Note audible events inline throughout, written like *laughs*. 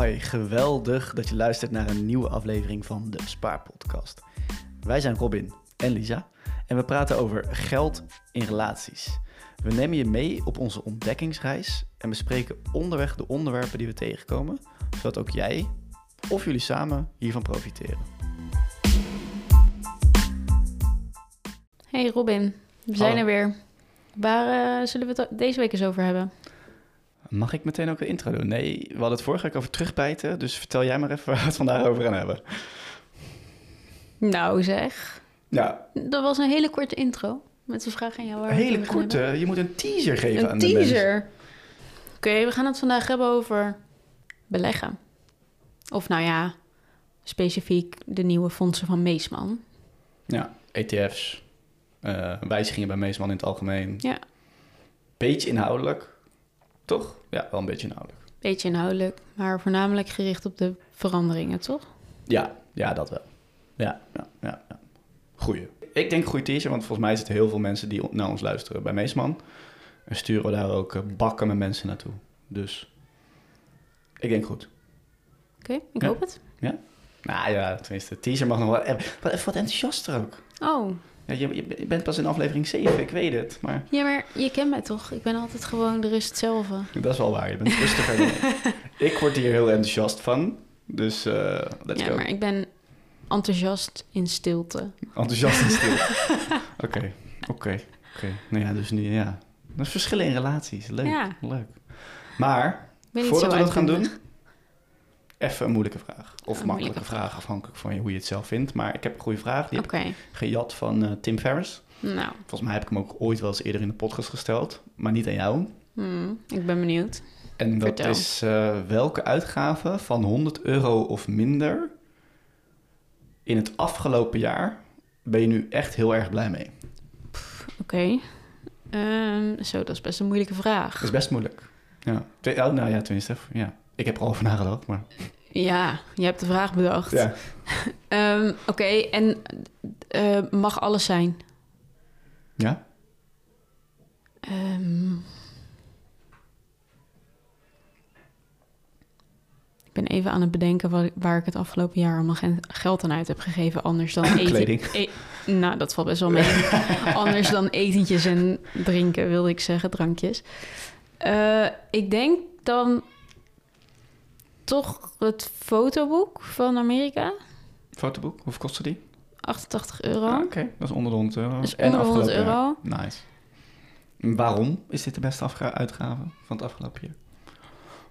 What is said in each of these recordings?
Hi, geweldig dat je luistert naar een nieuwe aflevering van de Spaarpodcast. Wij zijn Robin en Lisa en we praten over geld in relaties. We nemen je mee op onze ontdekkingsreis en bespreken onderweg de onderwerpen die we tegenkomen, zodat ook jij of jullie samen hiervan profiteren. Hey Robin, we zijn Hallo. er weer. Waar eh, zullen we het deze week eens over hebben? Mag ik meteen ook een intro doen? Nee, we hadden het vorige week over terugbijten, dus vertel jij maar even *laughs* waar we het vandaag over gaan hebben. Nou zeg, Ja, dat was een hele korte intro. Met de vraag aan jou waar een hele korte, je moet een teaser geven aan Een de mensen. teaser. Oké, we gaan het vandaag hebben over beleggen. Of nou ja, specifiek de nieuwe fondsen van Meesman. Ja, ETF's, eh, wijzigingen bij Meesman in het algemeen. Ja. Beetje inhoudelijk, toch? Ja, wel een beetje inhoudelijk. Beetje inhoudelijk, maar voornamelijk gericht op de veranderingen, toch? Ja, ja, dat wel. Ja, ja, ja. ja. Goeie. Ik denk een goede teaser, want volgens mij zitten heel veel mensen die naar ons luisteren bij Meesman. En sturen we daar ook eh, bakken met mensen naartoe. Dus ik denk goed. Oké, ik Ja. hoop het. Nou ja, tenminste, de teaser mag nog wel even wat, even wat enthousiaster ook. Oh, Ja, je, bent pas in aflevering 7, ik weet het. Maar ja, maar je kent mij toch? Ik ben altijd gewoon de rust hetzelfde. Dat is wel waar, je bent rustiger dan ik. *laughs* Ik word hier heel enthousiast van, dus eh let's ja, go. maar ik ben enthousiast in stilte. Enthousiast en stil. *laughs* Oké, oké, oké. Nou ja, dus nu, ja. Dat is verschillen in relaties, leuk, Ja. leuk. Maar, voordat we dat gaan doen, even een moeilijke vraag. Of Een makkelijke vraag, afhankelijk van hoe je het zelf vindt. Maar ik heb een goede vraag, die heb ik gejat van eh, Tim Ferriss. nou, Volgens mij heb ik hem ook ooit wel eens eerder in de podcast gesteld, maar niet aan jou. hmm, ik ben benieuwd. En dat is eh, welke uitgave van 100 euro of minder in het afgelopen jaar ben je nu echt heel erg blij mee? Oké. Ehm, zo, dat is best een moeilijke vraag. Dat is best moeilijk. Ja. Twee- oh, nou ja, tenminste. Ja. Ik heb er al over nagedacht, maar... Ja, je hebt de vraag bedacht. Ja. *laughs* Ehm, Oké, en eh, mag alles zijn? Ja? Ehm, ik ben even aan het bedenken waar, waar ik het afgelopen jaar allemaal geen geld aan uit heb gegeven. Anders dan *laughs* eten. Kleding. E- nou, dat valt best wel mee. *laughs* anders dan etentjes en drinken, wilde ik zeggen, drankjes. Eh, ik denk dan toch het fotoboek van Amerika. Fotoboek, hoeveel kostte die? 88 euro. Ah, Oké, dat is onder de 100 euro. En onder de 100 afgelopen euro. jaar. Nice. Waarom is dit de beste uitgave van het afgelopen jaar?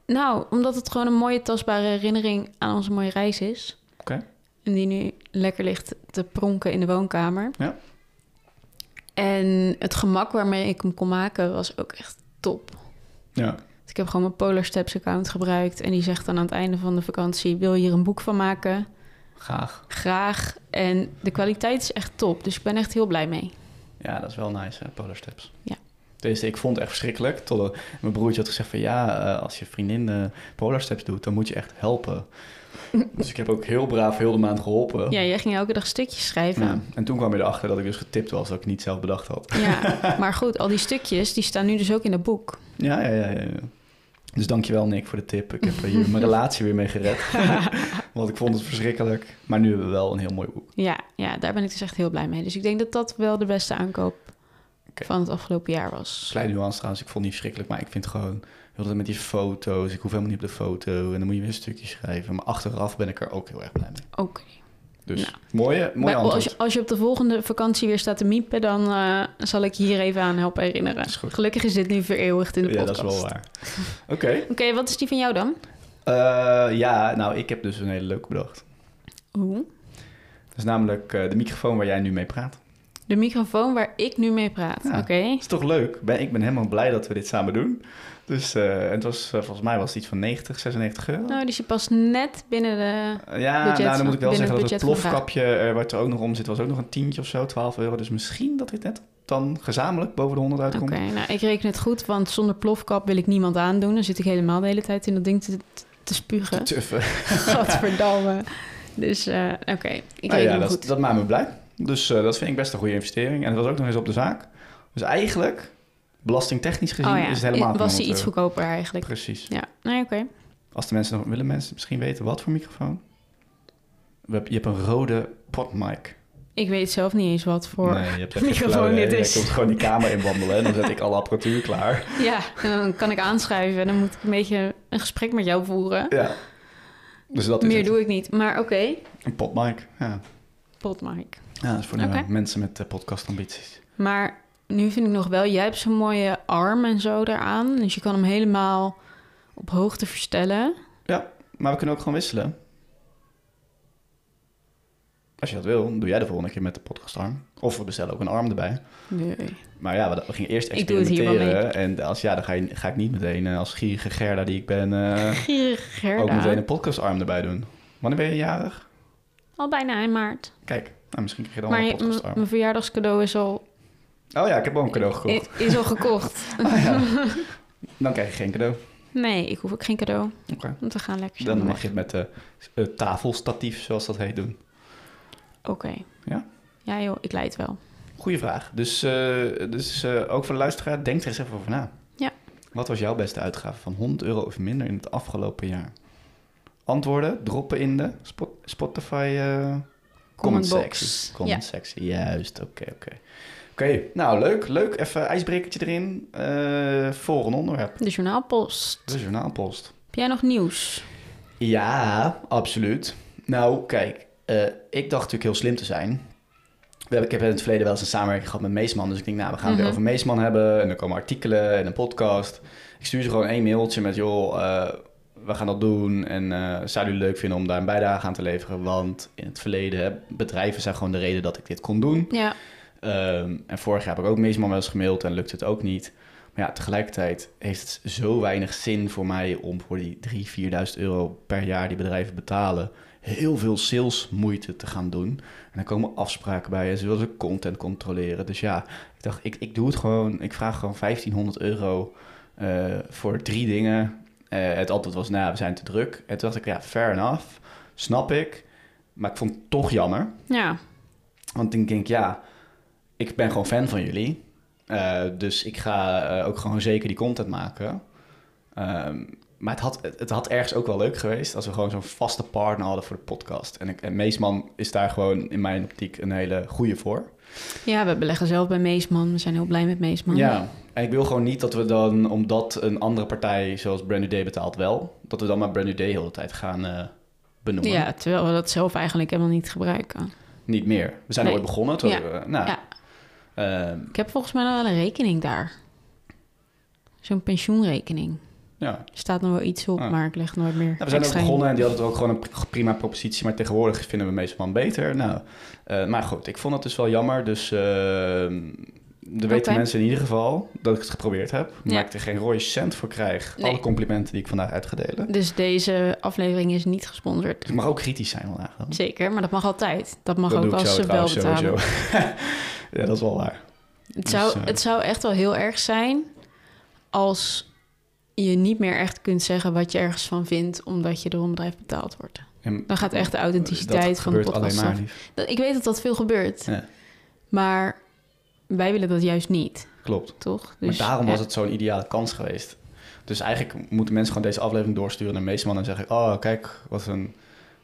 Nou, omdat het gewoon een mooie tastbare herinnering aan onze mooie reis is. Oké. En die nu lekker ligt te pronken in de woonkamer. Ja. En het gemak waarmee ik hem kon maken was ook echt top. Ja. Ik heb gewoon mijn Polar Steps account gebruikt. En die zegt dan aan het einde van de vakantie... wil je hier een boek van maken? Graag. Graag. En de kwaliteit is echt top. Dus ik ben echt heel blij mee. Ja, dat is wel nice, hè, Polar Steps. Ja. Dus ik vond het echt verschrikkelijk. Totdat mijn broertje had gezegd van... ja, eh, als je vriendin eh, Polar Steps doet, dan moet je echt helpen. *laughs* dus ik heb ook heel braaf heel de maand geholpen. Ja, jij ging elke dag stukjes schrijven. Ja, En toen kwam je erachter dat ik dus getipt was... dat ik niet zelf bedacht had. Ja, *laughs* maar goed, al die stukjes, die staan nu dus ook in het boek. Ja, ja, ja. ja. ja. Dus dankjewel Nick voor de tip. Ik heb hier mijn *laughs* relatie weer mee gered. *laughs* Want ik vond het verschrikkelijk. Maar nu hebben we wel een heel mooi boek. Ja, ja, daar ben ik dus echt heel blij mee. Dus ik denk dat dat wel de beste aankoop van het afgelopen jaar was. Kleine nuance trouwens, ik vond het niet verschrikkelijk. Maar ik vind gewoon... Heel dat met die foto's. Ik hoef helemaal niet op de foto. En dan moet je weer een stukje schrijven. Maar achteraf ben ik er ook heel erg blij mee. Oké. Dus Nou. mooie, mooie antwoord. Als je, als je op de volgende vakantie weer staat te miepen, dan eh, zal ik hier even aan helpen herinneren. Is. Gelukkig is dit nu vereeuwigd in de ja, podcast. dat is wel waar. Oké. *laughs* Oké, wat is die van jou dan? Eh, ja, nou, ik heb dus een hele leuke bedacht. Oeh. Dat is namelijk eh, de microfoon waar jij nu mee praat. De microfoon waar ik nu mee praat. Ja. Oké. Dat is toch leuk? Ben, ik ben helemaal blij dat we dit samen doen. Dus eh, het was, eh, volgens mij was het iets van 90, 96 euro. Nou, dus je past net binnen de... Eh, ja, budget nou, dan moet ik wel zeggen het dat het plofkapje wat er ook nog om zit, was ook nog een tientje of zo, 12 euro. Dus misschien dat dit net dan gezamenlijk boven de 100 Oké, uitkomt. nou, ik reken het goed, want zonder plofkap wil ik niemand aandoen. Dan zit ik helemaal de hele tijd in dat ding te, te spugen. Tuffen. *laughs* Gadverdamme. Dus, oké, ik Nou reken ja, dat, goed. dat maakt me blij. Dus dat vind ik best een goede investering. En dat was ook nog eens op de zaak. Dus eigenlijk, belastingtechnisch gezien, oh ja, is het helemaal was die 100 iets goedkoper eigenlijk. Precies. Ja, nee, oké. Als de mensen nog... Willen mensen misschien weten wat voor microfoon? Je hebt een rode potmic. Ik weet zelf niet eens wat voor nee, *laughs* microfoon dit is. Je komt gewoon die kamer in wandelen en dan zet ik alle apparatuur klaar. *laughs* Ja, en dan kan ik aanschuiven en dan moet ik een beetje een gesprek met jou voeren. Ja. Dus dat is Meer het. doe ik niet. Maar oké, Een potmic. Ja. potmic. ja, dat is voor mensen met uh, podcastambities. Maar nu vind ik nog wel, jij hebt zo'n mooie arm en zo eraan. Dus je kan hem helemaal op hoogte verstellen. Maar we kunnen ook gewoon wisselen. Als je dat wil, doe jij de volgende keer met de podcastarm. Of we bestellen ook een arm erbij. Nee. Maar ja, we, gingen eerst Ik doe het hier wel experimenteren. En als, ja, dan ga, je, ga ik niet meteen eh, als gierige Gerda die ik ben... eh, *laughs* Gierig ook meteen Gerda. een podcastarm erbij doen. Wanneer ben je jarig? Al bijna in maart. Kijk, nou, misschien krijg je dan Maar een podcastarm. mijn verjaardagscadeau is al, Oh ja, ik heb ook een cadeau gekocht. i- is al gekocht. *laughs* Ja. Dan krijg je geen cadeau. Nee, ik hoef ook geen cadeau. Oké. Want we gaan lekker Dan mag je het met de eh, tafelstatief, zoals dat heet, doen. Oké. Ja? Ja joh, ik leid wel. Goeie vraag. Dus, eh, dus eh, ook voor de luisteraar, denk er eens even over na. Ja. Wat was jouw beste uitgave van 100 euro of minder in het afgelopen jaar? Antwoorden droppen in de Spot- Spotify eh, comment Comment box. Comment sectie, juist. Oké, oké. Oké, nou leuk, leuk. Even ijsbrekertje erin eh, voor een onderwerp. De journaalpost. De journaalpost. Heb jij nog nieuws? Ja, absoluut. Nou, kijk, eh, ik dacht natuurlijk heel slim te zijn. We hebben, ik heb in het verleden wel eens een samenwerking gehad met Meesman. Dus ik denk, nou, we gaan het weer Mhm. over Meesman hebben. En er komen artikelen en een podcast. Ik stuur ze gewoon één mailtje met, joh, eh, we gaan dat doen. En eh zouden jullie het leuk vinden om daar een bijdrage aan te leveren? Want in het verleden, bedrijven zijn gewoon de reden dat ik dit kon doen. Ja. Ehm, en vorig jaar heb ik ook Meesman wel eens gemaild en lukt het ook niet. Maar ja, tegelijkertijd heeft het zo weinig zin voor mij om voor die 3.000, 4.000 euro per jaar die bedrijven betalen, heel veel salesmoeite te gaan doen. En dan komen afspraken bij en ze willen ze content controleren. Dus ja, ik dacht, ik, ik doe het gewoon. Ik vraag gewoon 1500 euro eh, voor drie dingen. Eh, het antwoord was, nou, we zijn te druk. En toen dacht ik, ja, fair enough, snap ik. Maar ik vond het toch jammer. Ja. Want ik denk, ja, ik ben gewoon fan van jullie. Eh, dus ik ga eh, ook gewoon zeker die content maken. Ehm, maar het had, het, had ergens ook wel leuk geweest als we gewoon zo'n vaste partner hadden voor de podcast. En, ik, en Meesman is daar gewoon in mijn optiek een hele goede voor. Ja, we beleggen zelf bij Meesman. We zijn heel blij met Meesman. Ja, en ik wil gewoon niet dat we dan, omdat een andere partij zoals Brand New Day betaalt wel, dat we dan maar Brand New Day de hele tijd gaan eh, benoemen. Ja, terwijl we dat zelf eigenlijk helemaal niet gebruiken. Niet meer. We zijn Nee. ooit begonnen. Toen Ja. we, nou, Ja. Ehm, Ik heb volgens mij nog wel een rekening daar. Zo'n pensioenrekening. ja. Er staat nog wel iets op, Ah. maar ik leg nooit meer Nou, we zijn ook begonnen en die hadden ook gewoon een pr- prima propositie, maar tegenwoordig vinden we meestal beter. Nou, eh, maar goed, ik vond het dus wel jammer. Dus eh er weten mensen in ieder geval dat ik het geprobeerd heb. Maar Ja. ik er geen rode cent voor krijg. Nee. Alle complimenten die ik vandaag uit ga delen. Dus deze aflevering is niet gesponsord. Dus ik mag ook kritisch zijn vandaag dan. Zeker, maar dat mag altijd. Dat mag dat ook als ze wel betalen. *laughs* ja, dat is wel waar. Het zou, Dus, eh, het zou echt wel heel erg zijn als je niet meer echt kunt zeggen wat je ergens van vindt, omdat je door een bedrijf betaald wordt. En Dan gaat echt de authenticiteit dat van de podcast alleen maar niet. Ik weet dat dat veel gebeurt, Ja, maar wij willen dat juist niet, klopt. toch? maar daarom ja. was het zo'n ideale kans geweest. Dus eigenlijk moeten mensen gewoon deze aflevering doorsturen naar Meesman en zeggen... oh, kijk, wat een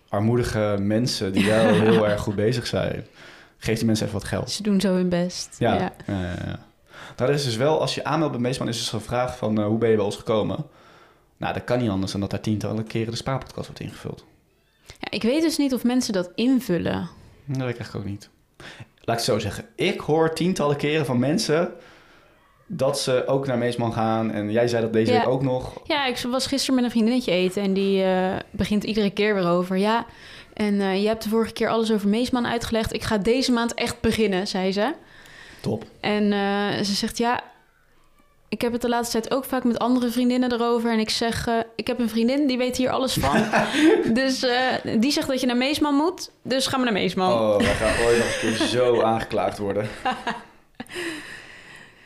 armoedige mensen die wel *laughs* heel erg goed bezig zijn. Geef die mensen even wat geld. Ze doen zo hun best. Ja, Ja. ja. ja, ja. Nou, is dus wel, als je aanmeldt bij Meesman, is dus een vraag van... eh, hoe ben je bij ons gekomen? Nou, dat kan niet anders dan dat daar tientallen keren de spaarpodcast wordt ingevuld. Ja, ik weet dus niet of mensen dat invullen. Dat weet ik eigenlijk ook niet. Laat ik het zo zeggen. Ik hoor tientallen keren van mensen... dat ze ook naar Meesman gaan. En jij zei dat deze Ja. week ook nog. Ja, ik was gisteren met een vriendinnetje eten en die eh, begint iedere keer weer over. Ja, en eh, je hebt de vorige keer alles over Meesman uitgelegd. Ik ga deze maand echt beginnen, zei ze. Top. En eh, ze zegt, ja, ik heb het de laatste tijd ook vaak met andere vriendinnen erover. En ik zeg, eh, ik heb een vriendin, die weet hier alles van. *laughs* dus die zegt dat je naar Meesman moet, dus ga maar naar Meesman. Oh, wij gaan ooit nog een keer *laughs* zo aangeklaagd worden.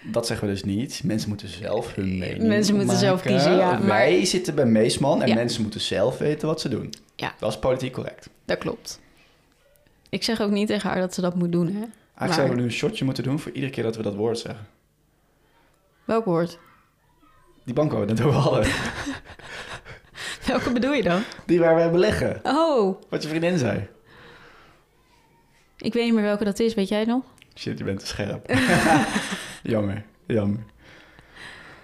Dat zeggen we dus niet. Mensen moeten zelf hun mening Mensen moeten zelf kiezen, ja, maar- Wij zitten bij Meesman en Ja. mensen moeten zelf weten wat ze doen. Ja. Dat is politiek correct. Dat klopt. Ik zeg ook niet tegen haar dat ze dat moet doen, hè. Eigenlijk Maar- zouden we nu een shotje moeten doen voor iedere keer dat we dat woord zeggen. Welk woord? Die bank waar we het net over hadden. Welke bedoel je dan? Die waar wij beleggen. Oh, Wat je vriendin zei. ik weet niet meer welke dat is. Weet jij nog? Shit, je bent te scherp. *laughs* jammer, jammer.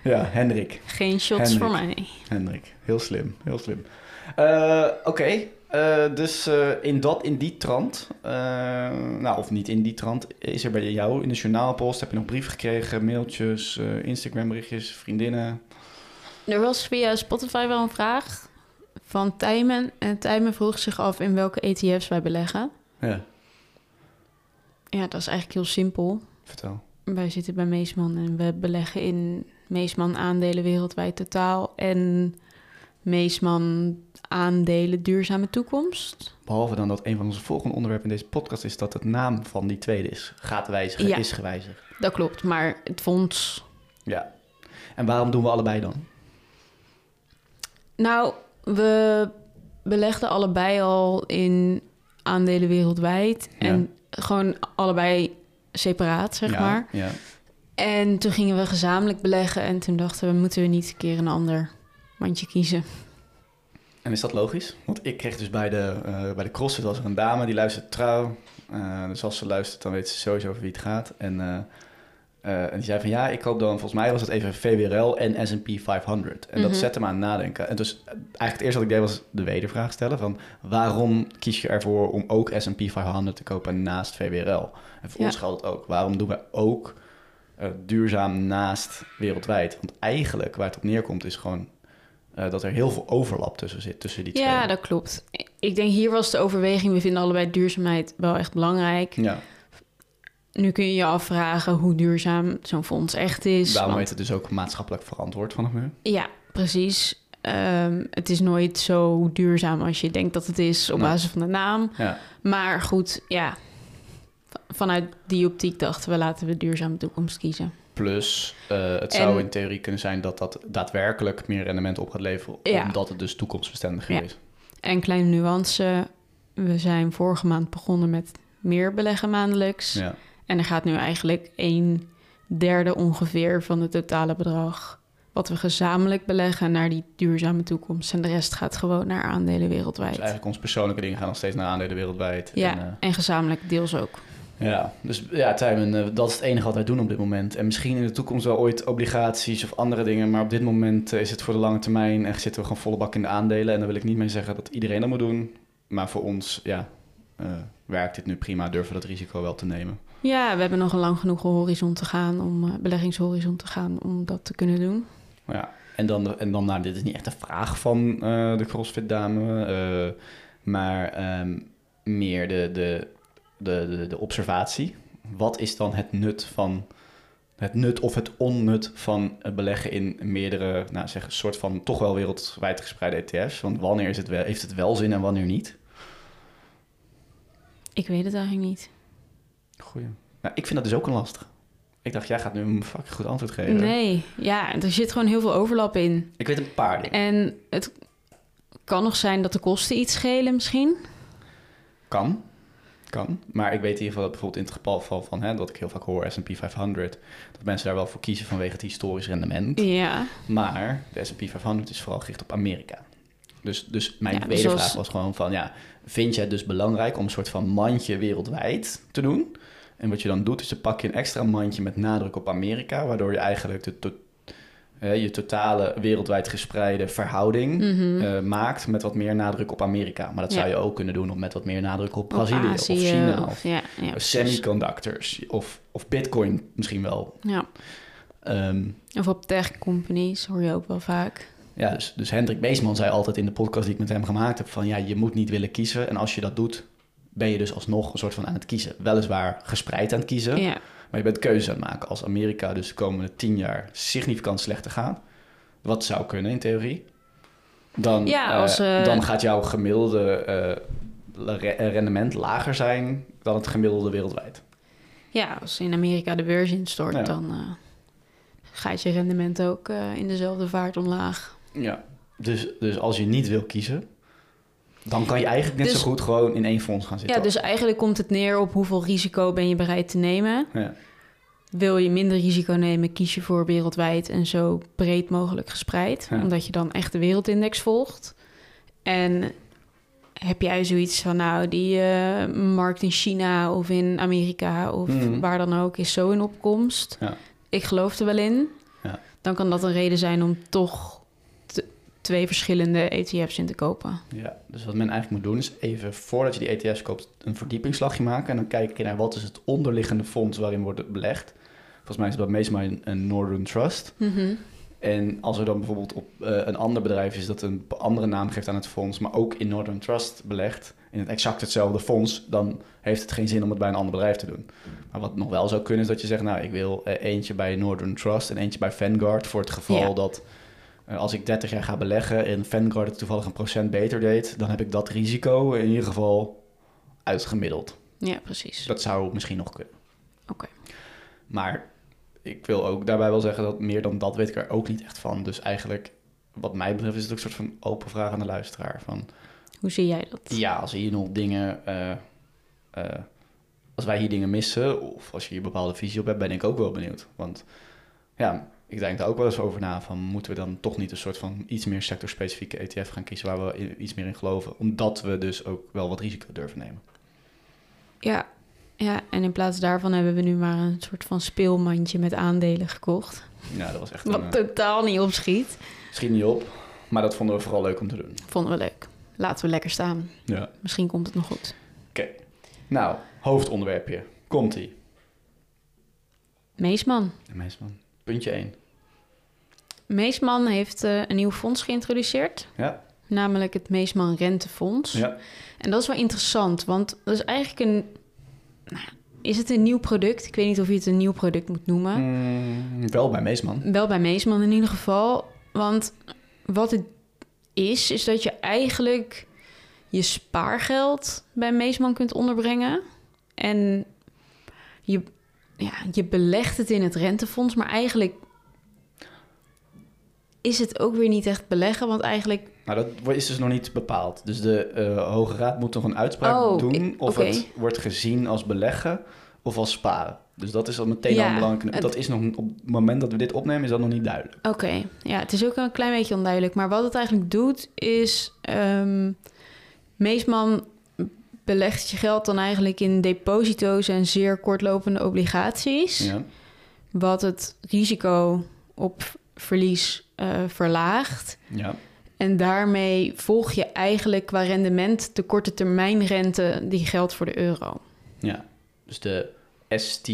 Ja, Hendrik. Geen shots voor mij. Hendrik. Heel slim, heel slim. Eh, Oké, eh, dus eh, in, dat, in die trant, nou of niet in die trant, is er bij jou in de journaalpost, heb je nog brieven gekregen, mailtjes, Instagram berichtjes, vriendinnen? Er was via Spotify wel een vraag van Tijmen. En Tijmen vroeg zich af in welke ETF's wij beleggen. Ja, Ja, dat is eigenlijk heel simpel. vertel. Wij zitten bij Meesman en we beleggen in Meesman aandelen wereldwijd totaal en Meesman aandelen duurzame toekomst. Behalve dan dat een van onze volgende onderwerpen in deze podcast is dat het naam van die tweede is. Gaat wijzigen, Ja. is gewijzigd. Dat klopt, maar het fonds. Ja. En waarom doen we allebei dan? Nou, we belegden allebei al in aandelen wereldwijd Ja. en gewoon allebei separaat, zeg ja, maar. Ja. En toen gingen we gezamenlijk beleggen en toen dachten we, moeten we niet een keer een ander mandje kiezen. En is dat logisch? Want ik kreeg dus bij de, eh, bij de CrossFit was er een dame die luistert trouw. Eh, dus als ze luistert, dan weet ze sowieso over wie het gaat. En, eh, eh, en die zei van ja, ik koop dan, volgens mij was het even VWRL en S&P 500. En dat Mhm. zette me aan het nadenken. En dus eigenlijk het eerste wat ik deed was de wedervraag stellen van waarom kies je ervoor om ook S&P 500 te kopen naast VWRL? En voor Ja. ons geldt het ook. Waarom doen we ook eh, duurzaam naast wereldwijd? Want eigenlijk waar het op neerkomt is gewoon eh, dat er heel veel overlap tussen zit, tussen die twee. Ja, dat klopt. Ik denk hier was de overweging, we vinden allebei duurzaamheid wel echt belangrijk. Ja, Nu kun je je afvragen hoe duurzaam zo'n fonds echt is. daarom want- heet het dus ook maatschappelijk verantwoord vanaf nu. Ja, precies. Ehm, het is nooit zo duurzaam als je denkt dat het is op Nee. basis van de naam. Ja, Maar goed, ja. Vanuit die optiek dachten we, laten we duurzame toekomst kiezen. Plus eh, het zou En- in theorie kunnen zijn dat dat daadwerkelijk meer rendement op gaat leveren, Ja. omdat het dus toekomstbestendiger Ja. is. En kleine nuance, we zijn vorige maand begonnen met meer beleggen maandelijks. Ja. En er gaat nu eigenlijk een derde ongeveer van het totale bedrag... wat we gezamenlijk beleggen naar die duurzame toekomst. En de rest gaat gewoon naar aandelen wereldwijd. Dus eigenlijk onze persoonlijke dingen gaan nog steeds naar aandelen wereldwijd. ja, En, eh, en gezamenlijk deels ook. Ja, dus ja, Tijmen, eh, dat is het enige wat wij doen op dit moment. En misschien in de toekomst wel ooit obligaties of andere dingen, maar op dit moment eh, is het voor de lange termijn en zitten we gewoon volle bak in de aandelen. En daar wil ik niet mee zeggen dat iedereen dat moet doen, maar voor ons, ja, eh, werkt dit nu prima, durven we dat risico wel te nemen. Ja, we hebben nog een lang genoeg horizon te gaan om beleggingshorizon te gaan om dat te kunnen doen. Ja, en dan, en dan nou, dit is niet echt een vraag van de CrossFit-dame, eh, maar ehm, meer de, de, de, de, de observatie. Wat is dan het nut van het nut of het onnut van het beleggen in meerdere, nou zeg, een soort van toch wel wereldwijd gespreide ETF's? Want wanneer is het wel, heeft het wel zin en wanneer niet? Ik weet het eigenlijk niet. Goeie. Nou, ik vind dat dus ook een lastig. Ik dacht, jij gaat nu een fucking goed antwoord geven. Nee, ja, er zit gewoon heel veel overlap in. Ik weet een paar dingen. En het kan nog zijn dat de kosten iets schelen misschien. Kan. Kan. Maar ik weet in ieder geval dat bijvoorbeeld in het geval van, hè, dat ik heel vaak hoor S&P 500, dat mensen daar wel voor kiezen vanwege het historisch rendement. Ja, Maar de S&P 500 is vooral gericht op Amerika. Dus, dus mijn Ja, dus wedervraag als- was gewoon van, ja, vind jij het dus belangrijk om een soort van mandje wereldwijd te doen? En wat je dan doet, is dan pak je een extra mandje met nadruk op Amerika, waardoor je eigenlijk de, je totale wereldwijd gespreide verhouding mhm. eh, maakt met wat meer nadruk op Amerika. Maar dat zou je ook kunnen doen met wat meer nadruk op Of Brazilië of, Azië, China of, Of, ja, semiconductors of, of bitcoin misschien wel. ja. Ehm, Of op tech companies hoor je ook wel vaak. ja, dus, dus Hendrik Beesman zei altijd in de podcast die ik met hem gemaakt heb van ja, je moet niet willen kiezen. En als je dat doet, ben je dus alsnog een soort van aan het kiezen. Weliswaar gespreid aan het kiezen, Ja, maar je bent keuzes aan het maken. Als Amerika dus de komende tien jaar significant slechter gaat, wat zou kunnen in theorie, dan, Ja, eh, als, eh, dan gaat jouw gemiddelde eh, re- rendement lager zijn dan het gemiddelde wereldwijd. ja als in Amerika de beurs instort, Ja. dan gaat je rendement ook in dezelfde vaart omlaag. Ja, dus, dus als je niet wil kiezen, dan kan je eigenlijk net Dus- zo goed gewoon in één fonds gaan zitten. Ja, dus eigenlijk komt het neer op hoeveel risico ben je bereid te nemen. Ja. Wil je minder risico nemen, kies je voor wereldwijd en zo breed mogelijk gespreid. Ja. Omdat je dan echt de wereldindex volgt. En heb jij zoiets van, nou, die eh, markt in China of in Amerika of Mhm. waar dan ook is zo in opkomst. Ja. Ik geloof er wel in. Ja. Dan kan dat een reden zijn om toch twee verschillende ETF's in te kopen. Ja, dus wat men eigenlijk moet doen is even voordat je die ETF's koopt een verdiepingsslagje maken. En dan kijk je naar wat is het onderliggende fonds waarin wordt het belegd. Volgens mij is dat meestal een, een Northern Trust. En als er dan bijvoorbeeld op eh, een ander bedrijf is dat een andere naam geeft aan het fonds, maar ook in Northern Trust belegt, in het exact hetzelfde fonds, dan heeft het geen zin om het bij een ander bedrijf te doen. Maar wat nog wel zou kunnen is dat je zegt, nou, ik wil eh, eentje bij Northern Trust en eentje bij Vanguard voor het geval Ja. dat als ik 30 jaar ga beleggen en Vanguard het toevallig een procent beter deed, dan heb ik dat risico in ieder geval uitgemiddeld. Ja, precies. Dat zou misschien nog kunnen. Oké. Maar ik wil ook daarbij wel zeggen dat meer dan dat weet ik er ook niet echt van. Dus eigenlijk, wat mij betreft, is het ook een soort van open vraag aan de luisteraar. Van Hoe zie jij dat? ja, als hier nog dingen. eh, eh, als wij hier dingen missen, of als je hier bepaalde visie op hebt, ben ik ook wel benieuwd. Want ja, ik denk daar ook wel eens over na. Van moeten we dan toch niet een soort van iets meer sectorspecifieke ETF gaan kiezen waar we iets meer in geloven? Omdat we dus ook wel wat risico durven nemen. Ja. ja, en in plaats daarvan hebben we nu maar een soort van speelmandje met aandelen gekocht. Ja, dat was echt een, Wat eh, totaal niet opschiet. schiet niet op. Maar dat vonden we vooral leuk om te doen. Vonden we leuk. Laten we lekker staan. Ja. Misschien komt het nog goed. Nou, hoofdonderwerpje. Komt-ie. Meesman. Meesman. Puntje 1. Meesman heeft eh, een nieuw fonds geïntroduceerd. Ja. Namelijk het Meesman Rentefonds. Ja. En dat is wel interessant, want dat is eigenlijk een... nou, is het een nieuw product? Ik weet niet of je het een nieuw product moet noemen. Mm, wel bij Meesman. Wel bij Meesman in ieder geval. Want wat het is, is dat je eigenlijk je spaargeld bij Meesman kunt onderbrengen. En je, ja, je belegt het in het rentefonds, maar eigenlijk is het ook weer niet echt beleggen, want eigenlijk... Nou, dat is dus nog niet bepaald. Dus de eh, Hoge Raad moet nog een uitspraak Oh, doen of het wordt gezien als beleggen of als sparen. Dus dat is al meteen Ja, al belangrijk. het- Dat is nog op het moment dat we dit opnemen, is dat nog niet duidelijk. Oké, ja, het is ook een klein beetje onduidelijk. Maar wat het eigenlijk doet, is... ehm Meesman belegt je geld dan eigenlijk in deposito's en zeer kortlopende obligaties. Ja. Wat het risico op verlies eh, verlaagt. ja. En daarmee volg je eigenlijk qua rendement de korte termijn rente die geldt voor de euro. Ja. Dus de STR,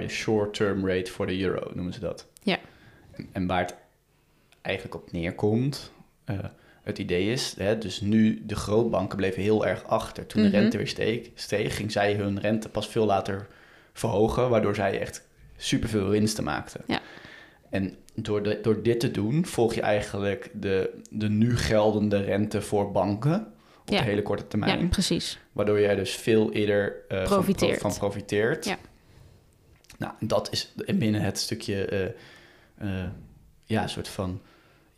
de Short Term Rate for the Euro, noemen ze dat. Ja. En, en waar het eigenlijk op neerkomt, eh, het idee is, hè, dus nu de grootbanken bleven heel erg achter. Toen Mhm. de rente weer steeg, steeg, ging zij hun rente pas veel later verhogen, waardoor zij echt superveel winsten maakten. Ja. En door, de, door dit te doen, volg je eigenlijk de, de nu geldende rente voor banken op Ja. de hele korte termijn. Ja, precies. Waardoor jij dus veel eerder eh, Profiteert. Van, profiteert. Ja. Nou, dat is binnen het stukje, eh, eh, ja, soort van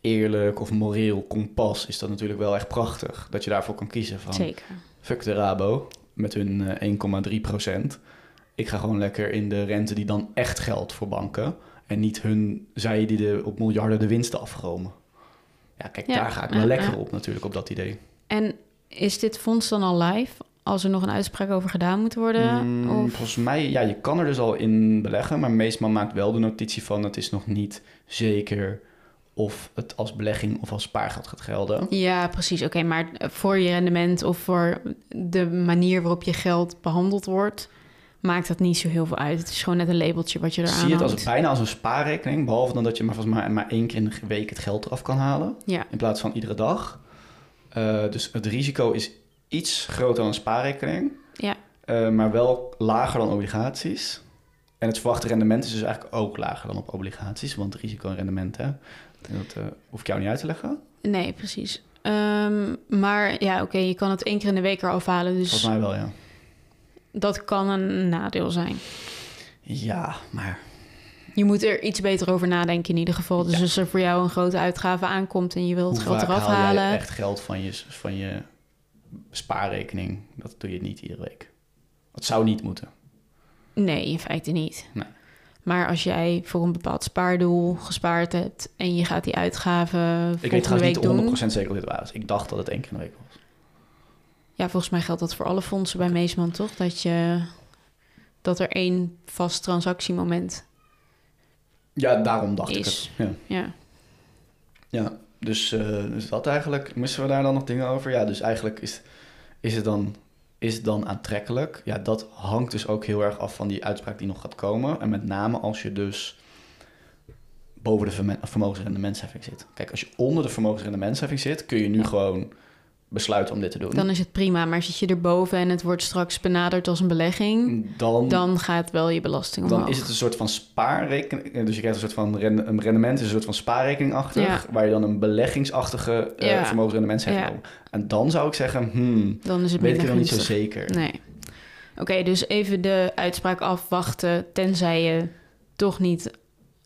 eerlijk of moreel kompas is dat natuurlijk wel echt prachtig. Dat je daarvoor kan kiezen van, Zeker. fuck de Rabo met hun eh, 1,3 procent. Ik ga gewoon lekker in de rente die dan echt geldt voor banken. En niet hun, zij die de, op miljarden de winsten afromen. Ja, kijk, Ja, daar ga ik ja, wel lekker op natuurlijk, op dat idee. En is dit fonds dan al live? Als er nog een uitspraak over gedaan moet worden? Mm, of... Volgens mij, ja, je kan er dus al in beleggen, maar Meesman maakt wel de notitie van het is nog niet zeker of het als belegging of als spaargeld gaat gelden. Ja, precies. Oké, maar voor je rendement of voor de manier waarop je geld behandeld wordt, maakt dat niet zo heel veel uit. Het is gewoon net een labeltje wat je eraan Zie je het als, bijna als een spaarrekening, behalve dan dat je maar volgens mij maar één keer in de week het geld eraf kan halen, Ja, in plaats van iedere dag. Eh, dus het risico is iets groter dan een spaarrekening, ja, eh, maar wel lager dan obligaties. En het verwachte rendement is dus eigenlijk ook lager dan op obligaties, want risico en rendement, hè, dat eh, hoef ik jou niet uit te leggen. nee, precies. Ehm, maar ja, oké, je kan het één keer in de week eraf halen, dus Volgens mij wel, ja. Dat kan een nadeel zijn. Ja, maar Je moet er iets beter over nadenken in ieder geval. Dus Ja. als er voor jou een grote uitgave aankomt en je wilt het geld vaak eraf haal jij halen, echt geld van je, van je spaarrekening? Dat doe je niet iedere week. Dat zou niet moeten. nee, in feite niet. Nee. Maar als jij voor een bepaald spaardoel gespaard hebt en je gaat die uitgaven Ik weet trouwens niet doen. 100% zeker of dit waar is. Ik dacht dat het één keer in de week was. Ja, volgens mij geldt dat voor alle fondsen bij Meesman, toch? Dat, je, dat er één vast transactiemoment Ja, daarom dacht ik is. het. Ja. Ja. Ja, dus, eh, dus dat eigenlijk. Missen we daar dan nog dingen over? Ja, dus eigenlijk is, is, het dan, is het dan aantrekkelijk? Ja, dat hangt dus ook heel erg af van die uitspraak die nog gaat komen. En met name als je dus boven de verme- vermogensrendementsheffing zit. Kijk, als je onder de vermogensrendementsheffing zit, kun je nu gewoon besluiten om dit te doen. Dan is het prima, maar zit je erboven en het wordt straks benaderd als een belegging, dan, dan gaat wel je belasting omhoog. dan is het een soort van spaarrekening. eh, Dus je krijgt een soort van rende- een rendement, is een soort van spaarrekening achter, Ja. waar je dan een beleggingsachtige eh Ja. vermogensrendementsheffing Ja. op. En dan zou ik zeggen, hmm, Dan is het weet ik nog niet zo zeker. Nee. Oké, dus even de uitspraak afwachten, tenzij je toch niet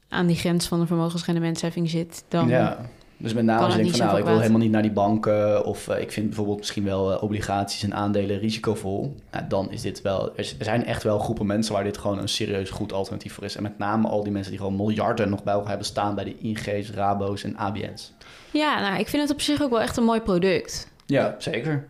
aan die grens van de vermogensrendementsheffing zit. Dan Ja. Dus met name als je denkt van nou, ik wil helemaal niet naar die banken of eh, ik vind bijvoorbeeld misschien wel eh, obligaties en aandelen risicovol. Nou, dan is dit wel, er zijn echt wel groepen mensen waar dit gewoon een serieus goed alternatief voor is. En met name al die mensen die gewoon miljarden nog bij elkaar hebben staan bij de ING's, Rabo's en ABN's. Ja, nou, ik vind het op zich ook wel echt een mooi product. Ja, zeker.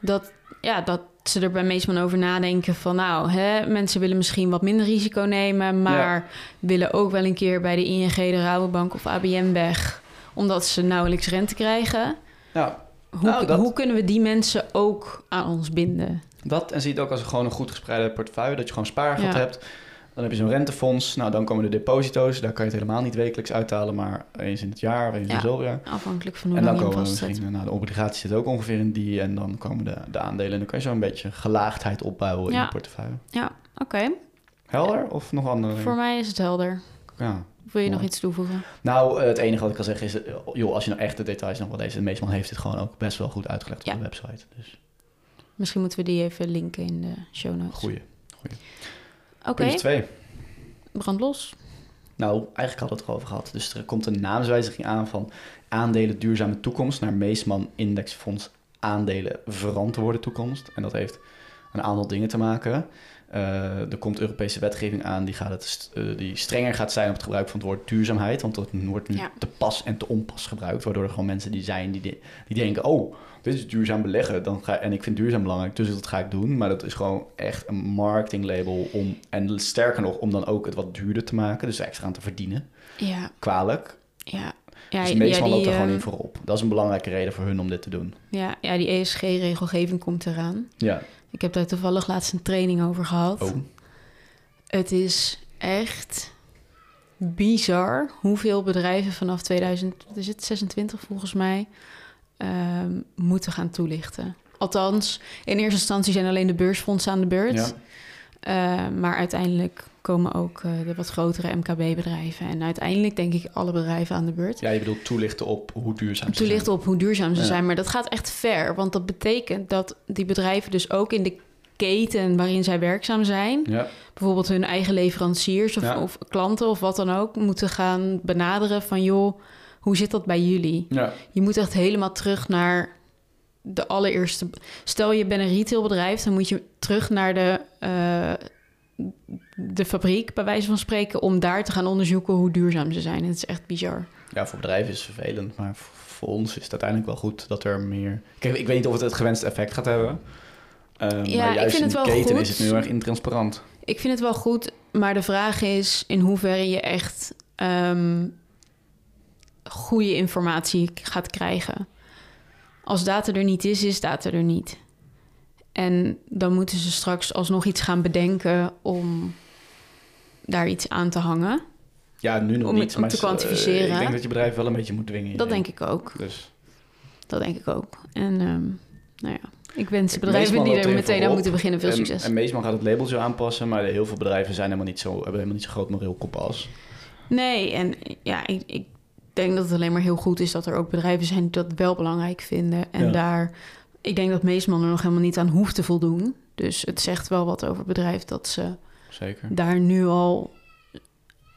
Dat, ja, dat ze er bij Meesman over nadenken van... nou, hè, mensen willen misschien wat minder risico nemen... maar willen ook wel een keer bij de ING, de Rabobank of ABN weg... omdat ze nauwelijks rente krijgen. Ja, Hoe, Nou, dat- hoe kunnen we die mensen ook aan ons binden? dat en zie het ook als gewoon een goed gespreide portefeuille, dat je gewoon spaargeld Ja. hebt. Dan heb je zo'n rentefonds. Nou, dan komen de deposito's. Daar kan je het helemaal niet wekelijks uithalen, maar eens in het jaar, eens in Ja. jaar. Afhankelijk van hoe En dan komen we misschien, nou, de obligaties zitten ook ongeveer in die. En dan komen de, de aandelen. En dan kan je zo een beetje gelaagdheid opbouwen in je portefeuille. Ja, oké. Helder of nog andere? Voor mij is het helder. Ja. Wil je nog iets toevoegen? Nou, eh, het enige wat ik kan zeggen is, eh, joh, als je nou echt de details nog wel leest, en Meesman heeft dit gewoon ook best wel goed uitgelegd Ja. op de website. Dus Misschien moeten we die even linken in de show notes. goeie. Oké, Puntje twee. brand los. Nou, eigenlijk hadden we het erover gehad. Dus er komt een naamswijziging aan van aandelen duurzame toekomst naar Meesman Indexfonds aandelen verantwoorde toekomst. En dat heeft een aantal dingen te maken. Eh, er komt Europese wetgeving aan die, gaat het, eh, die strenger gaat zijn op het gebruik van het woord duurzaamheid. Want dat wordt nu Ja. te pas en te onpas gebruikt. Waardoor er gewoon mensen die zijn die, de- die denken... oh, dit is duurzaam beleggen. Dan ga, en ik vind duurzaam belangrijk, dus dat ga ik doen. Maar dat is gewoon echt een marketinglabel om... en sterker nog, om dan ook het wat duurder te maken. Dus extra aan te verdienen. Ja, Kwalijk. ja. Ja, dus meestal ja, loopt er gewoon ehm, in voorop. Dat is een belangrijke reden voor hun om dit te doen. Ja, ja, die ESG-regelgeving komt eraan. Ja. Ik heb daar toevallig laatst een training over gehad. Oh. Het is echt bizar hoeveel bedrijven vanaf 2026 volgens mij ehm, moeten gaan toelichten. Althans, in eerste instantie zijn alleen de beursfondsen aan de beurt. Ja. Eh, maar uiteindelijk komen ook eh, de wat grotere MKB-bedrijven. En uiteindelijk denk ik alle bedrijven aan de beurt. ja, je bedoelt toelichten op hoe duurzaam ze Toelichten op hoe duurzaam ze Ja. zijn. Maar dat gaat echt ver. Want dat betekent dat die bedrijven dus ook in de keten waarin zij werkzaam zijn... zijn. Ja. bijvoorbeeld hun eigen leveranciers of, Ja. of klanten of wat dan ook... moeten gaan benaderen van... joh, hoe zit dat bij jullie? Ja. Je moet echt helemaal terug naar de allereerste... Stel je bent een retailbedrijf, dan moet je terug naar de, eh, de fabriek... bij wijze van spreken, om daar te gaan onderzoeken hoe duurzaam ze zijn. Het is echt bizar. ja, voor bedrijven is het vervelend. Maar voor ons is het uiteindelijk wel goed dat er meer... Kijk, ik weet niet of het het gewenste effect gaat hebben. Ehm, Ja, maar ik juist vind in het de wel keten goed. is het nu heel erg intransparant. Ik vind het wel goed, maar de vraag is in hoeverre je echt ehm, goede informatie gaat krijgen. Als data er niet is, is data er niet. En dan moeten ze straks alsnog iets gaan bedenken om daar iets aan te hangen. Ja, nu nog Om niet. om maar te eh, kwantificeren. ik denk dat je bedrijf wel een beetje moet dwingen. Dat denk ik ook. Dus Dat denk ik ook. En ehm, nou ja, ik wens bedrijven die er meteen aan moeten beginnen veel en, succes. En Meesman gaat het labeltje aanpassen, maar heel veel bedrijven zijn helemaal niet zo, hebben helemaal niet zo groot moreel kompas. Nee, en ja, ik, ik denk dat het alleen maar heel goed is dat er ook bedrijven zijn die dat wel belangrijk vinden. En Ja. daar, ik denk dat Meesman er nog helemaal niet aan hoeft te voldoen. Dus het zegt wel wat over het bedrijf dat ze Zeker. daar nu al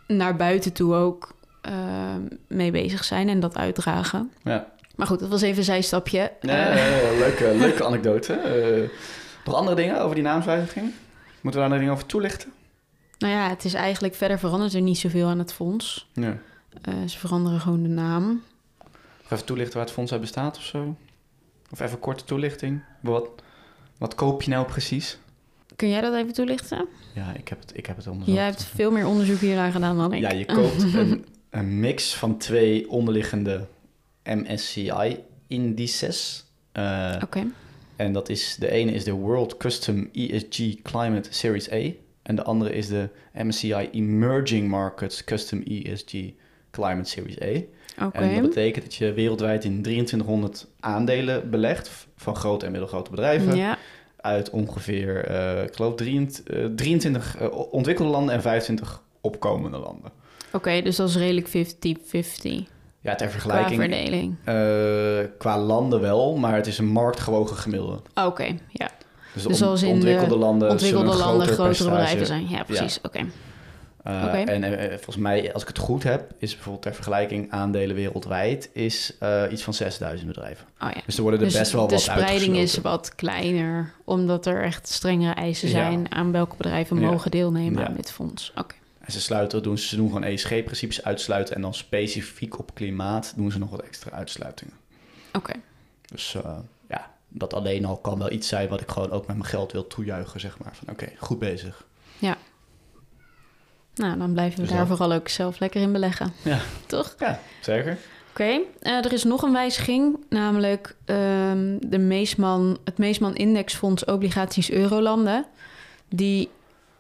naar buiten toe ook eh, mee bezig zijn en dat uitdragen. Ja. Maar goed, dat was even een zijstapje. Ja, Eh, leuke, *laughs* leuke anekdote. Eh, nog andere dingen over die naamswijziging? Moeten we daar nog dingen over toelichten? Nou ja, het is eigenlijk verder verandert er niet zoveel aan het fonds. Ja. Eh, ze veranderen gewoon de naam. Of even toelichten waar het fonds uit bestaat of zo? Of even korte toelichting. Wat, wat koop je nou precies? Kun jij dat even toelichten? Ja, ik heb het, ik heb het onderzocht. Jij hebt veel meer onderzoek hieraan gedaan dan ik. Ja, je koopt een, een mix van twee onderliggende MSCI-indices. Eh, Oké. En dat is, de ene is de World Custom ESG Climate Series A. En de andere is de MSCI Emerging Markets Custom ESG Climate Series A. Oké. En dat betekent dat je wereldwijd in 2300 aandelen belegt van grote en middelgrote bedrijven. Ja, Uit ongeveer, eh, ik geloof, 23, eh, 23 eh, ontwikkelde landen en 25 opkomende landen. oké, dus dat is redelijk 50-50 Ja, ter qua vergelijking, verdeling. eh, qua landen wel, maar het is een marktgewogen gemiddelde. Oké, ja. Dus, Dus on- in de ontwikkelde landen Ontwikkelde grotere bedrijven zijn. Ja, precies. Oké. Uh, Oké. En eh, volgens mij, als ik het goed heb, is bijvoorbeeld ter vergelijking aandelen wereldwijd is eh, iets van 6000 bedrijven. Oh ja. Dus er worden er Dus best wel de wat spreiding is uitgesloten. wat kleiner, omdat er echt strengere eisen Ja. zijn aan welke bedrijven Ja. mogen deelnemen Ja. aan dit fonds. Oké. En ze sluiten, doen, ze doen gewoon ESG-principes uitsluiten en dan specifiek op klimaat doen ze nog wat extra uitsluitingen. Oké. Dus eh, ja, dat alleen al kan wel iets zijn wat ik gewoon ook met mijn geld wil toejuichen, zeg maar. Van oké, goed bezig. Nou, dan blijven we Dus daar dat. vooral ook zelf lekker in beleggen. Ja. Toch? Ja, zeker. Oké, eh, er is nog een wijziging, namelijk ehm, de Meesman, het Meesman Indexfonds Obligaties Eurolanden. Die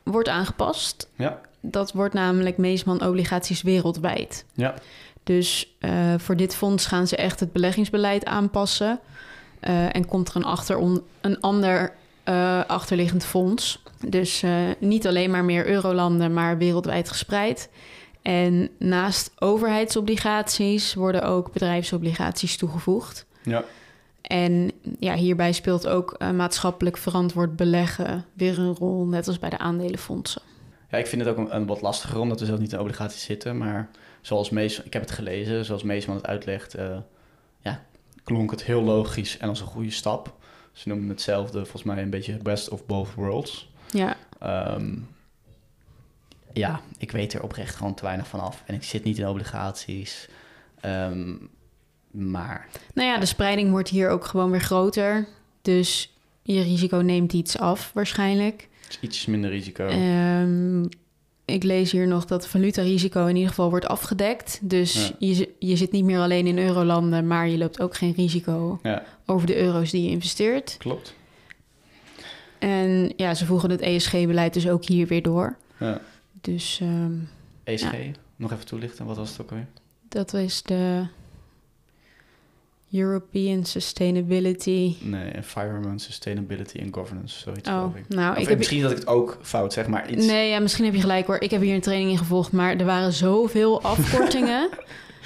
wordt aangepast. Ja. Dat wordt namelijk Meesman Obligaties Wereldwijd. Ja. Dus eh, voor dit fonds gaan ze echt het beleggingsbeleid aanpassen. Eh, en komt er een, achteron, een ander eh, achterliggend fonds. Dus eh, niet alleen maar meer eurolanden, maar wereldwijd gespreid. En naast overheidsobligaties worden ook bedrijfsobligaties toegevoegd. Ja. En ja, hierbij speelt ook eh, maatschappelijk verantwoord beleggen weer een rol, net als bij de aandelenfondsen. Ja, ik vind het ook een, een wat lastiger omdat we zelf niet in obligaties zitten. Maar zoals Mees, ik heb het gelezen, zoals Meesman het uitlegt, ja, klonk het heel logisch en als een goede stap. Ze noemen hetzelfde, volgens mij een beetje best of both worlds. Ja, Ehm, ja, ik weet er oprecht gewoon te weinig van af. En ik zit niet in obligaties. Ehm, maar nou ja, de spreiding wordt hier ook gewoon weer groter. Dus je risico neemt iets af waarschijnlijk. iets minder risico. Ehm, ik lees hier nog dat valutarisico in ieder geval wordt afgedekt. Dus Ja. je, je zit niet meer alleen in eurolanden, maar je loopt ook geen risico Ja, over de euro's die je investeert. klopt. En ja, ze voegen het ESG-beleid dus ook hier weer door. Ja. Dus ehm, ESG, nog even toelichten, wat was het ook alweer? dat is de European Sustainability. Nee, Environment, Sustainability and Governance, zoiets Oh, geloof ik. nou, Of ik heb... misschien dat ik het ook fout zeg, maar iets... Nee, ja, misschien heb je gelijk hoor. Ik heb hier een training in gevolgd, maar er waren zoveel *laughs* afkortingen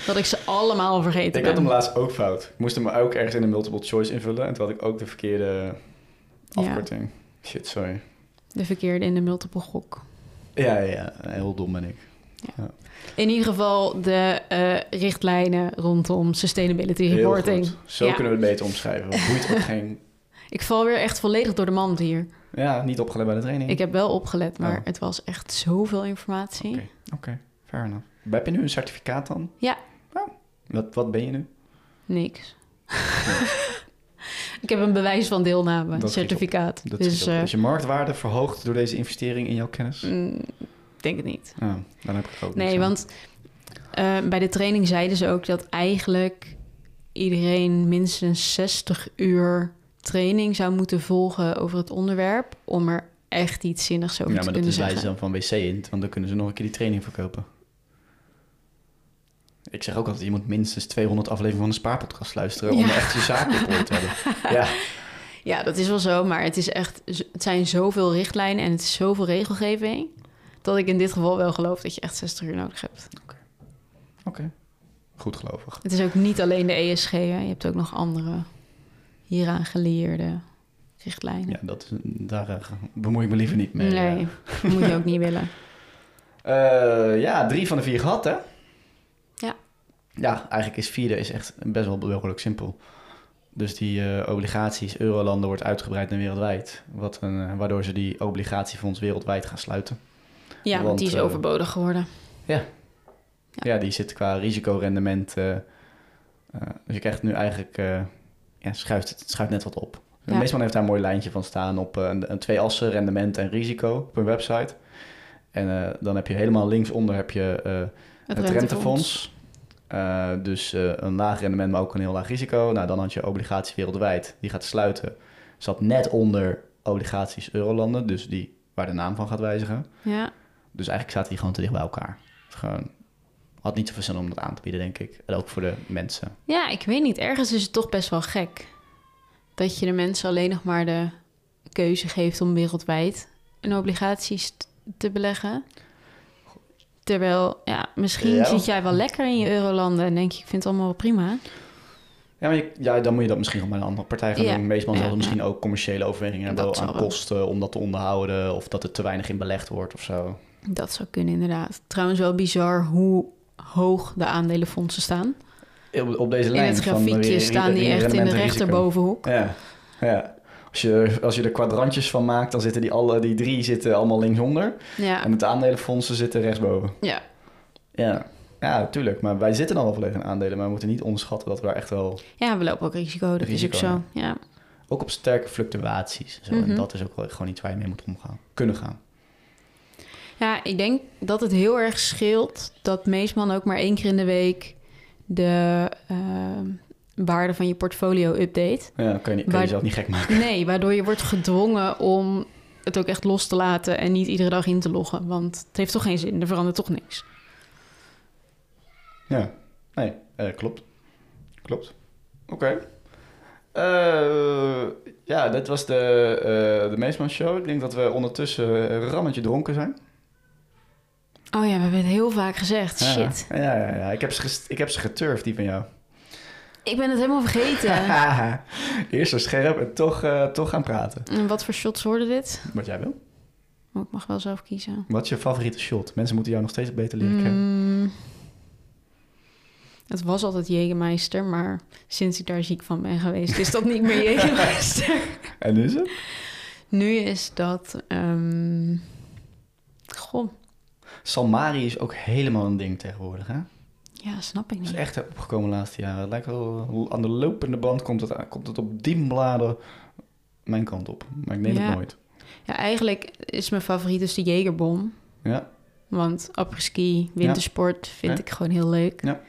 dat ik ze allemaal vergeten Ik had hem laatst ook fout. Ik moest hem ook ergens in de multiple choice invullen. En toen had ik ook de verkeerde Ja. afkorting. Shit, sorry. De verkeerde in de multiple gok. Ja, ja, ja, heel dom ben ik. In ieder geval de eh, richtlijnen rondom sustainability reporting. Zo Ja. kunnen we het beter omschrijven. Boeit ook *laughs* geen... Ik val weer echt volledig door de mand hier. Ja, niet opgelet bij de training. Ik heb wel opgelet, maar Oh. het was echt zoveel informatie. Oké, oké. Fair enough. Heb je nu een certificaat dan? Ja. Oh. Wat, wat ben je nu? Niks. *laughs* ik heb een bewijs van deelname, Dat certificaat. Dat dus is, eh, is je marktwaarde verhoogd door deze investering in jouw kennis? mm, denk het niet. Oh, dan heb ik ook Nee, want eh, bij de training zeiden ze ook dat eigenlijk iedereen minstens 60 uur training zou moeten volgen over het onderwerp om er echt iets zinnigs over Ja, te maar dat kunnen is wij zeggen. dan van WC in, want dan kunnen ze nog een keer die training verkopen. Ik zeg ook altijd, je moet minstens 200 afleveringen van de Spaarpodcast luisteren om Ja. echt je zaak op te hebben. *laughs* Ja, Ja, dat is wel zo, maar het is echt, het zijn zoveel richtlijnen en het is zoveel regelgeving dat ik in dit geval wel geloof dat je echt 60 uur nodig hebt. oké. Goed gelovig. Het is ook niet alleen de ESG, hè. je hebt ook nog andere hieraan geleerde richtlijnen. Ja, dat, is- daar eh, bemoei ik me liever niet mee. nee, dat *laughs* moet je ook niet willen. *laughs* Eh, ja, drie van de vier gehad, hè? Ja. Ja, eigenlijk is vierde is echt best wel behoorlijk simpel. Dus die eh, obligaties, eurolanden, wordt uitgebreid naar wereldwijd. Wat een, eh, waardoor ze die obligatiefonds wereldwijd gaan sluiten. Ja, want, die is eh, overbodig geworden. Ja, die zit qua risicorendement. eh eh, dus je krijgt nu eigenlijk. ja, schuift, het schuift net wat op. Ja. Meestal heeft daar een mooi lijntje van staan op een, een twee assen, rendement en risico op een website. En dan heb je helemaal linksonder heb je eh, Het, het, rentefonds. rentefonds. Dus een laag rendement, maar ook een heel laag risico. Nou, dan had je obligatie wereldwijd. Die gaat sluiten. Zat net onder obligaties Eurolanden. Dus die waar de naam van gaat wijzigen. Ja, Dus eigenlijk zaten die gewoon te dicht bij elkaar. Dus gewoon, had niet zoveel zin om dat aan te bieden, denk ik. En ook voor de mensen. Ja, ik weet niet. Ergens is het toch best wel gek. Dat je de mensen alleen nog maar de keuze geeft om wereldwijd in obligaties te beleggen. Terwijl, ja, misschien Ja. zit jij wel lekker in je eurolanden en denk je, ik vind het allemaal wel prima. Ja, maar je- ja, dan moet je dat misschien gewoon bij een andere partij gaan Ja. doen. Meestal Ja, zal ja. misschien ook commerciële overwegingen hebben aan kosten om dat te onderhouden. Of dat er te weinig in belegd wordt of zo. Dat zou kunnen, inderdaad. Trouwens wel bizar hoe hoog de aandelenfondsen staan. Op, op deze In lijn het van, grafiekje staan die echt in de rechterbovenhoek. Ja, ja. Als je, als je er kwadrantjes van maakt, dan zitten die, alle, die drie zitten allemaal linksonder. Ja, En het aandelenfondsen zitten rechtsboven. ja. Ja, ja, natuurlijk. Maar wij zitten al wel volledig in aandelen. Maar we moeten niet onderschatten dat we daar echt wel... ja, we lopen ook risico, dat Risico, is ook zo. Ja. Ook op sterke fluctuaties. Zo. Mhm. En dat is ook wel gewoon iets waar je mee moet omgaan. Kunnen gaan. Ja, ik denk dat het heel erg scheelt dat Meesman ook maar één keer in de week de ehm, waarde van je portfolio update. Ja, kan je, kan je jezelf niet gek maken. Nee, waardoor je wordt gedwongen om het ook echt los te laten en niet iedere dag in te loggen. Want het heeft toch geen zin, er verandert toch niks. Ja, nee, eh, klopt. Klopt. Oké. Eh, ja, dit was de, eh de Meesman Show. Ik denk dat we ondertussen een rammetje dronken zijn. Oh ja, we hebben het heel vaak gezegd. Ja. Shit. Ja, ja, ja. Ik heb ze, ik heb ze geturfd, die van jou. Ik ben het helemaal vergeten. *laughs* Eerst zo scherp en toch, eh, toch gaan praten. en wat voor shots worden dit? Wat jij wil. Oh, ik mag wel zelf kiezen. Wat is je favoriete shot? Mensen moeten jou nog steeds beter leren kennen. Mm, het was altijd Jägermeister, maar sinds ik daar ziek van ben geweest, is dat niet meer *laughs* Jägermeister. En nu is het? nu is dat. ehm, Goh, Salmari is ook helemaal een ding tegenwoordig, hè? ja, snap ik Dat is niet. echt opgekomen de laatste jaren. Het lijkt wel aan de lopende band komt het, komt het op die bladen mijn kant op. Maar ik neem Ja. het nooit. Ja, eigenlijk is mijn favoriet dus de Jägerbom. Ja, Want apres-ski, wintersport vind Ja. ik gewoon heel leuk. Ja.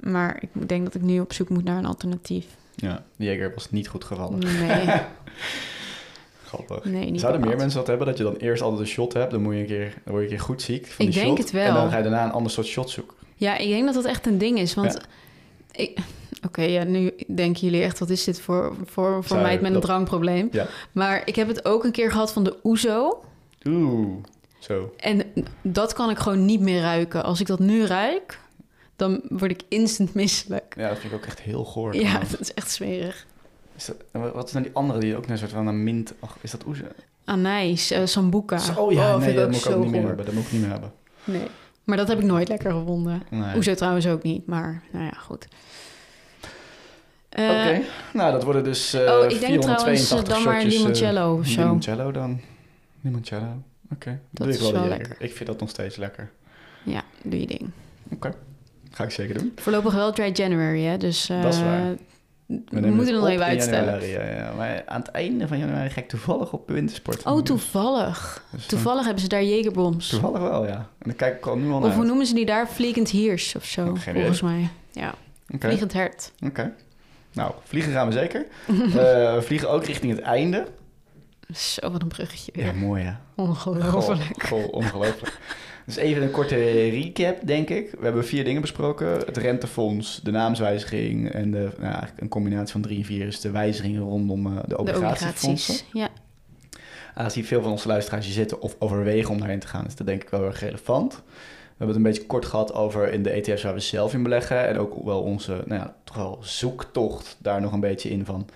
Maar ik denk dat ik nu op zoek moet naar een alternatief. ja. de Jager was niet goed gevallen. Nee, *laughs* Grappig. nee niet Zouden meer mensen dat hebben? Dat je dan eerst altijd een shot hebt, dan, moet je een keer, dan word je een keer goed ziek van Ik die denk shot. het wel. En dan ga je daarna een ander soort shot zoeken. Ja, ik denk dat dat echt een ding is. Want ik... Oké, ja, nu denken jullie echt, wat is dit voor, voor, voor meid met een drankprobleem? Ja. Maar ik heb het ook een keer gehad van de Oezo. Oeh, zo. En dat kan ik gewoon niet meer ruiken. Als ik dat nu ruik, dan word ik instant misselijk. Ja, dat vind ik ook echt heel goor. Ja, *laughs* dat is echt smerig. Is dat, en wat is nou die andere die ook een soort van een mint... Ach, is dat oeze? Anijs, sambuca. Ja, oh, nee, ik dat moet ik ook niet meer hebben. Dat moet ik niet meer hebben. Nee. Maar dat heb ik nooit lekker gevonden. Nee. Oezo trouwens ook niet, maar nou ja, goed. Eh, Oké, nou dat worden dus eh oh, ik denk 482 trouwens dan maar shotjes, limoncello of zo. Limoncello dan. Limoncello, oké. Dat doe is ik wel, lekker. Ik vind dat nog steeds lekker. Ja, doe je ding. Oké, ga ik zeker doen. Voorlopig wel dry January, hè? Dus eh, Dat is waar. We, moeten het nog even uitstellen. januari, ja, ja. Maar aan het einde van januari ga ik toevallig op wintersport. Oh, toevallig. Dus dan- Toevallig hebben ze daar Jägerbombs. Toevallig wel, ja. En dan kijk ik al nu al Of naar hoe uit. noemen ze die daar? Vliegend hiers of zo, Geen volgens mij. Ja, vliegend hert. oké. Nou, vliegen gaan we zeker. *laughs* Eh, we vliegen ook richting het einde. Zo, wat een bruggetje Ja, weer. mooi hè. Ongelooflijk. Goh, goh, ongelooflijk. *laughs* Dus even een korte recap, denk ik. We hebben vier dingen besproken. Het rentefonds, de naamswijziging en de, nou, eigenlijk een combinatie van drie en vier is de wijzigingen rondom eh, de De obligatiefondsen. obligaties. Ja. Aangezien veel van onze luisteraars hier zitten of overwegen om daarin te gaan, is dat denk ik wel heel erg relevant. We hebben het een beetje kort gehad over in de ETF's waar we zelf in beleggen. En ook wel onze, nou ja, toch wel zoektocht daar nog een beetje in van...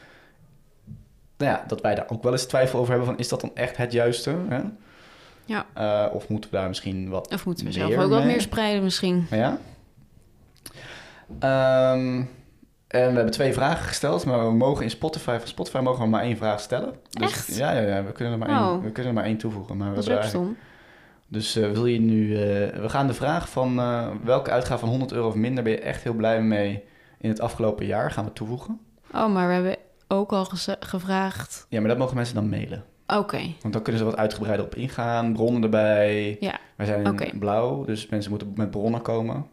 Nou ja, dat wij daar ook wel eens twijfel over hebben van, is dat dan echt het juiste? Hè? Ja. Eh, of moeten we daar misschien wat Of moeten we zelf ook wat mee? meer spreiden misschien? Ja. Ehm, en we hebben twee vragen gesteld, maar we mogen in Spotify, van Spotify mogen we maar één vraag stellen. Dus, Echt? Ja, ja, ja, we kunnen er maar, Oh. één, we kunnen er maar één toevoegen. Maar we Dat is hebben stom. Dus eh, wil je nu... eh, we gaan de vraag van welke uitgave van 100 euro of minder ben je echt heel blij mee in het afgelopen jaar gaan we toevoegen. Oh, maar we hebben ook al gevraagd. Ja, maar dat mogen mensen dan mailen. Oké, Want dan kunnen ze wat uitgebreider op ingaan, bronnen erbij. ja. Wij zijn Oké. blauw, dus mensen moeten met bronnen komen.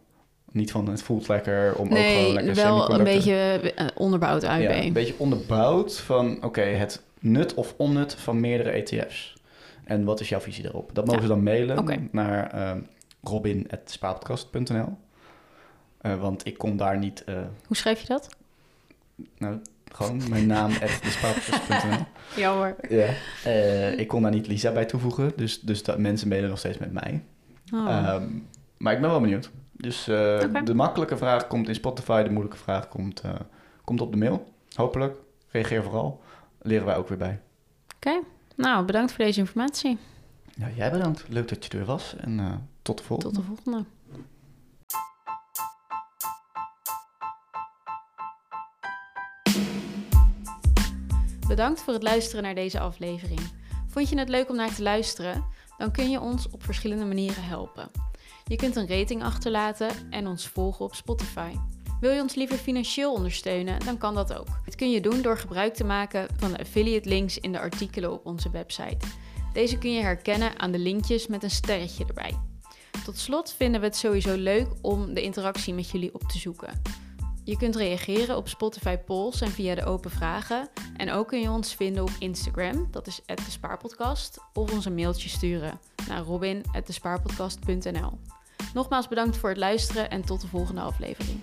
Niet van het voelt lekker om ook gewoon lekker wel een beetje eh, onderbouwd AUB. Ja, een beetje onderbouwd van oké, het nut of onnut van meerdere ETF's. En wat is jouw visie daarop? Dat mogen Ja. ze dan mailen naar ehm robin.spaarpodcast.nl. Eh, want ik kon daar niet, eh, Hoe schrijf je dat? nou, gewoon mijn naam *laughs* at despaarpodcast.nl. Ja hoor. Ja. Eh, ik kon daar niet Lisa bij toevoegen, dus, dus dat mensen mailen nog steeds met mij. Oh. Ehm, maar ik ben wel benieuwd. Dus eh, de makkelijke vraag komt in Spotify, de moeilijke vraag komt, eh, komt op de mail. Hopelijk. Reageer vooral. Leren wij ook weer bij. Oké, nou bedankt voor deze informatie. Ja, jij bedankt. Leuk dat je er was en tot de volgende. Tot de volgende. Bedankt voor het luisteren naar deze aflevering. Vond je het leuk om naar te luisteren? Dan kun je ons op verschillende manieren helpen. Je kunt een rating achterlaten en ons volgen op Spotify. Wil je ons liever financieel ondersteunen, dan kan dat ook. Dit kun je doen door gebruik te maken van de affiliate links in de artikelen op onze website. Deze kun je herkennen aan de linkjes met een sterretje erbij. Tot slot vinden we het sowieso leuk om de interactie met jullie op te zoeken. Je kunt reageren op Spotify polls en via de open vragen. En ook kun je ons vinden op Instagram, dat is de Spaarpodcast, of ons een mailtje sturen naar robin@despaarpodcast.nl. Nogmaals bedankt voor het luisteren en tot de volgende aflevering.